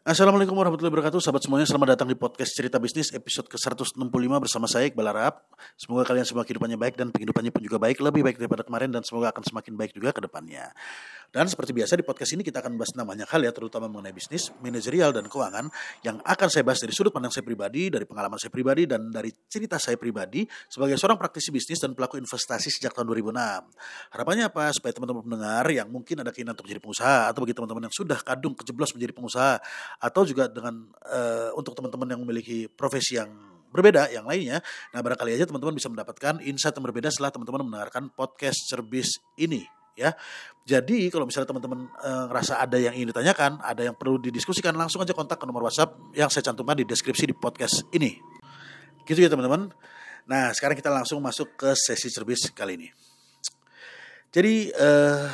Assalamualaikum warahmatullahi wabarakatuh. Sahabat semuanya selamat datang di podcast cerita bisnis episode ke-165 bersama saya Iqbal Arab. Semoga kalian semua kehidupannya baik dan kehidupannya pun juga baik Lebih baik daripada kemarin dan semoga akan semakin baik juga ke depannya Dan seperti biasa di podcast ini kita akan bahas namanya hal ya Terutama mengenai bisnis, manajerial dan keuangan Yang akan saya bahas dari sudut pandang saya pribadi Dari pengalaman saya pribadi dan dari cerita saya pribadi Sebagai seorang praktisi bisnis dan pelaku investasi sejak tahun 2006 Harapannya apa? Supaya teman-teman pendengar yang mungkin ada keinginan untuk menjadi pengusaha Atau bagi teman-teman yang sudah kadung kejeblos menjadi pengusaha atau juga dengan uh, untuk teman-teman yang memiliki profesi yang berbeda yang lainnya. Nah, barangkali aja teman-teman bisa mendapatkan insight yang berbeda setelah teman-teman mendengarkan podcast Cerbis ini ya. Jadi kalau misalnya teman-teman e, ngerasa ada yang ingin ditanyakan, ada yang perlu didiskusikan, langsung aja kontak ke nomor WhatsApp yang saya cantumkan di deskripsi di podcast ini. Gitu ya teman-teman. Nah sekarang kita langsung masuk ke sesi cerbis kali ini. Jadi eh,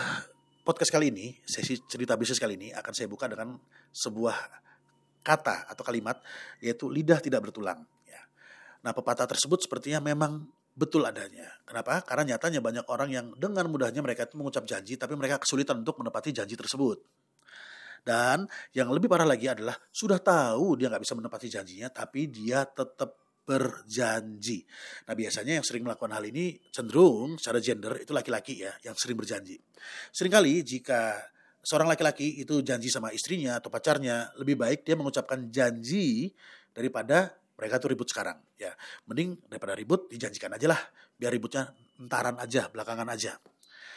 podcast kali ini, sesi cerita bisnis kali ini akan saya buka dengan sebuah kata atau kalimat yaitu lidah tidak bertulang. Ya. Nah pepatah tersebut sepertinya memang betul adanya. Kenapa? Karena nyatanya banyak orang yang dengan mudahnya mereka itu mengucap janji tapi mereka kesulitan untuk menepati janji tersebut. Dan yang lebih parah lagi adalah sudah tahu dia nggak bisa menepati janjinya tapi dia tetap berjanji. Nah biasanya yang sering melakukan hal ini cenderung secara gender itu laki-laki ya yang sering berjanji. Seringkali jika seorang laki-laki itu janji sama istrinya atau pacarnya lebih baik dia mengucapkan janji daripada mereka tuh ribut sekarang ya. Mending daripada ribut dijanjikan aja lah. Biar ributnya entaran aja belakangan aja.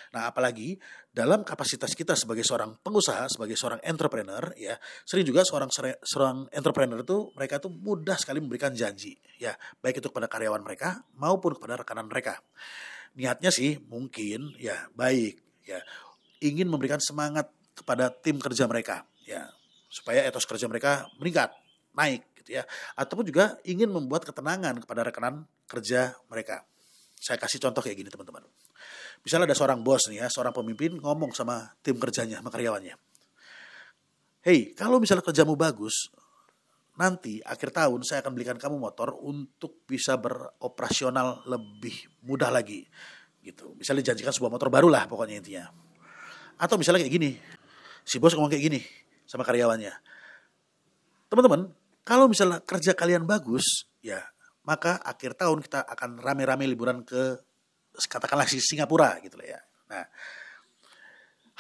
Nah, apalagi dalam kapasitas kita sebagai seorang pengusaha, sebagai seorang entrepreneur, ya, sering juga seorang seorang entrepreneur itu mereka itu mudah sekali memberikan janji, ya, baik itu kepada karyawan mereka maupun kepada rekanan mereka. Niatnya sih mungkin ya baik, ya, ingin memberikan semangat kepada tim kerja mereka, ya, supaya etos kerja mereka meningkat, naik, ya, ataupun juga ingin membuat ketenangan kepada rekanan kerja mereka. Saya kasih contoh kayak gini teman-teman. Misalnya ada seorang bos nih ya, seorang pemimpin ngomong sama tim kerjanya, sama karyawannya. Hei, kalau misalnya kerjamu bagus, nanti akhir tahun saya akan belikan kamu motor untuk bisa beroperasional lebih mudah lagi. Gitu. Misalnya dijanjikan sebuah motor baru lah pokoknya intinya. Atau misalnya kayak gini, si bos ngomong kayak gini sama karyawannya. Teman-teman, kalau misalnya kerja kalian bagus, ya maka akhir tahun kita akan rame-rame liburan ke katakanlah Singapura gitu ya. Nah,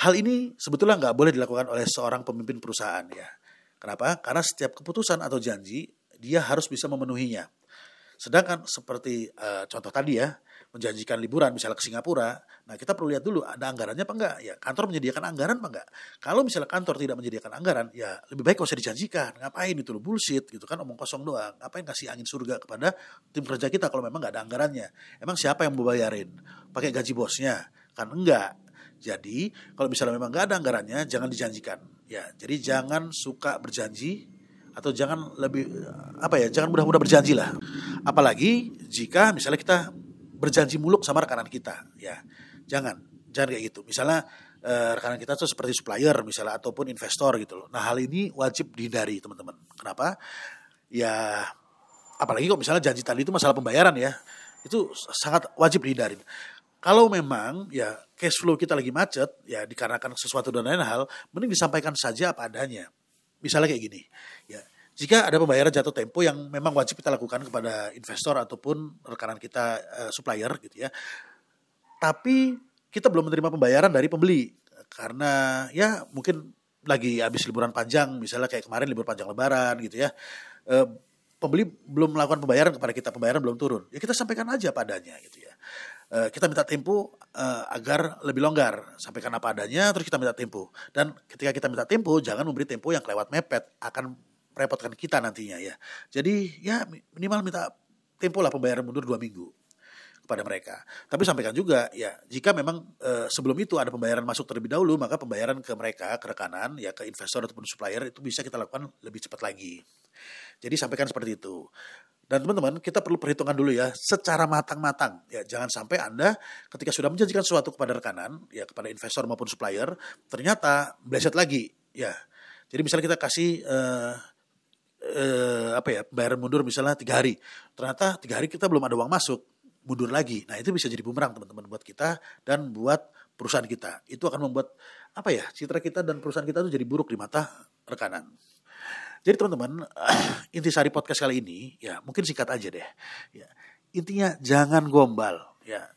hal ini sebetulnya nggak boleh dilakukan oleh seorang pemimpin perusahaan ya. Kenapa? Karena setiap keputusan atau janji dia harus bisa memenuhinya. Sedangkan seperti uh, contoh tadi ya, menjanjikan liburan misalnya ke Singapura, nah kita perlu lihat dulu ada anggarannya apa enggak? Ya, kantor menyediakan anggaran apa enggak? Kalau misalnya kantor tidak menyediakan anggaran, ya lebih baik usah dijanjikan. Ngapain itu lo bullshit gitu kan omong kosong doang. Ngapain kasih angin surga kepada tim kerja kita kalau memang nggak ada anggarannya? Emang siapa yang mau bayarin? Pakai gaji bosnya? Kan enggak. Jadi kalau misalnya memang nggak ada anggarannya, jangan dijanjikan. Ya, jadi jangan suka berjanji atau jangan lebih apa ya jangan mudah-mudah berjanji lah apalagi jika misalnya kita berjanji muluk sama rekanan kita ya. Jangan jangan kayak gitu. Misalnya eh, rekanan kita tuh seperti supplier misalnya ataupun investor gitu loh. Nah hal ini wajib dihindari teman-teman. Kenapa? Ya apalagi kok misalnya janji tadi itu masalah pembayaran ya. Itu sangat wajib dihindari. Kalau memang ya cash flow kita lagi macet ya dikarenakan sesuatu dan lain hal mending disampaikan saja apa adanya. Misalnya kayak gini, ya jika ada pembayaran jatuh tempo yang memang wajib kita lakukan kepada investor ataupun rekanan kita uh, supplier gitu ya, tapi kita belum menerima pembayaran dari pembeli. Karena ya mungkin lagi habis liburan panjang misalnya kayak kemarin libur panjang lebaran gitu ya uh, pembeli belum melakukan pembayaran kepada kita pembayaran belum turun. Ya kita sampaikan aja padanya gitu ya. Uh, kita minta tempo uh, agar lebih longgar. Sampaikan apa adanya terus kita minta tempo. Dan ketika kita minta tempo jangan memberi tempo yang kelewat mepet. Akan merepotkan kita nantinya ya jadi ya minimal minta tempo lah pembayaran mundur dua minggu kepada mereka. Tapi sampaikan juga ya jika memang e, sebelum itu ada pembayaran masuk terlebih dahulu maka pembayaran ke mereka ke rekanan ya ke investor ataupun supplier itu bisa kita lakukan lebih cepat lagi. Jadi sampaikan seperti itu. Dan teman-teman, kita perlu perhitungan dulu ya secara matang-matang. Ya, jangan sampai Anda ketika sudah menjanjikan sesuatu kepada rekanan, ya kepada investor maupun supplier, ternyata bleset lagi. Ya. Jadi misalnya kita kasih uh, uh, apa ya, bayar mundur misalnya tiga hari. Ternyata tiga hari kita belum ada uang masuk, mundur lagi. Nah, itu bisa jadi bumerang teman-teman buat kita dan buat perusahaan kita. Itu akan membuat apa ya, citra kita dan perusahaan kita itu jadi buruk di mata rekanan. Jadi teman-teman, intisari podcast kali ini ya mungkin singkat aja deh. Ya, intinya jangan gombal, ya.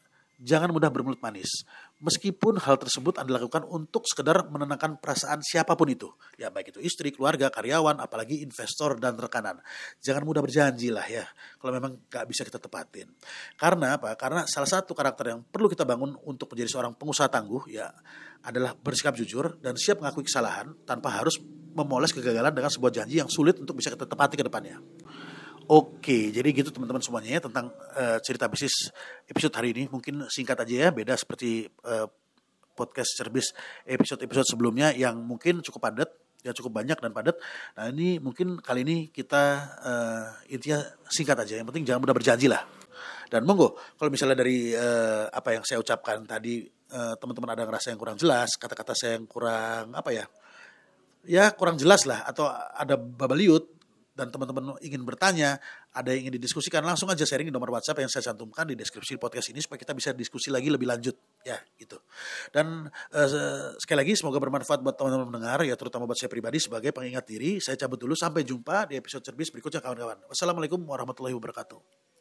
Jangan mudah bermulut manis. Meskipun hal tersebut Anda lakukan untuk sekedar menenangkan perasaan siapa pun itu. Ya baik itu istri, keluarga, karyawan, apalagi investor dan rekanan. Jangan mudah berjanji lah ya. Kalau memang gak bisa kita tepatin. Karena apa? Karena salah satu karakter yang perlu kita bangun untuk menjadi seorang pengusaha tangguh ya adalah bersikap jujur dan siap mengakui kesalahan tanpa harus memoles kegagalan dengan sebuah janji yang sulit untuk bisa kita tepati ke depannya. Oke, jadi gitu teman-teman semuanya ya tentang uh, cerita bisnis episode hari ini. Mungkin singkat aja ya, beda seperti uh, podcast cerbis episode-episode sebelumnya yang mungkin cukup padat, ya cukup banyak dan padat. Nah ini mungkin kali ini kita uh, intinya singkat aja. Yang penting jangan mudah berjanji lah. Dan monggo, kalau misalnya dari uh, apa yang saya ucapkan tadi, uh, teman-teman ada ngerasa yang kurang jelas, kata-kata saya yang kurang apa ya, ya kurang jelas lah, atau ada babaliut, dan teman-teman ingin bertanya, ada yang ingin didiskusikan, langsung aja sharing di nomor WhatsApp yang saya cantumkan di deskripsi podcast ini supaya kita bisa diskusi lagi lebih lanjut ya gitu. Dan uh, sekali lagi semoga bermanfaat buat teman-teman mendengar ya terutama buat saya pribadi sebagai pengingat diri. Saya cabut dulu sampai jumpa di episode cerbis berikutnya kawan-kawan. Wassalamualaikum warahmatullahi wabarakatuh.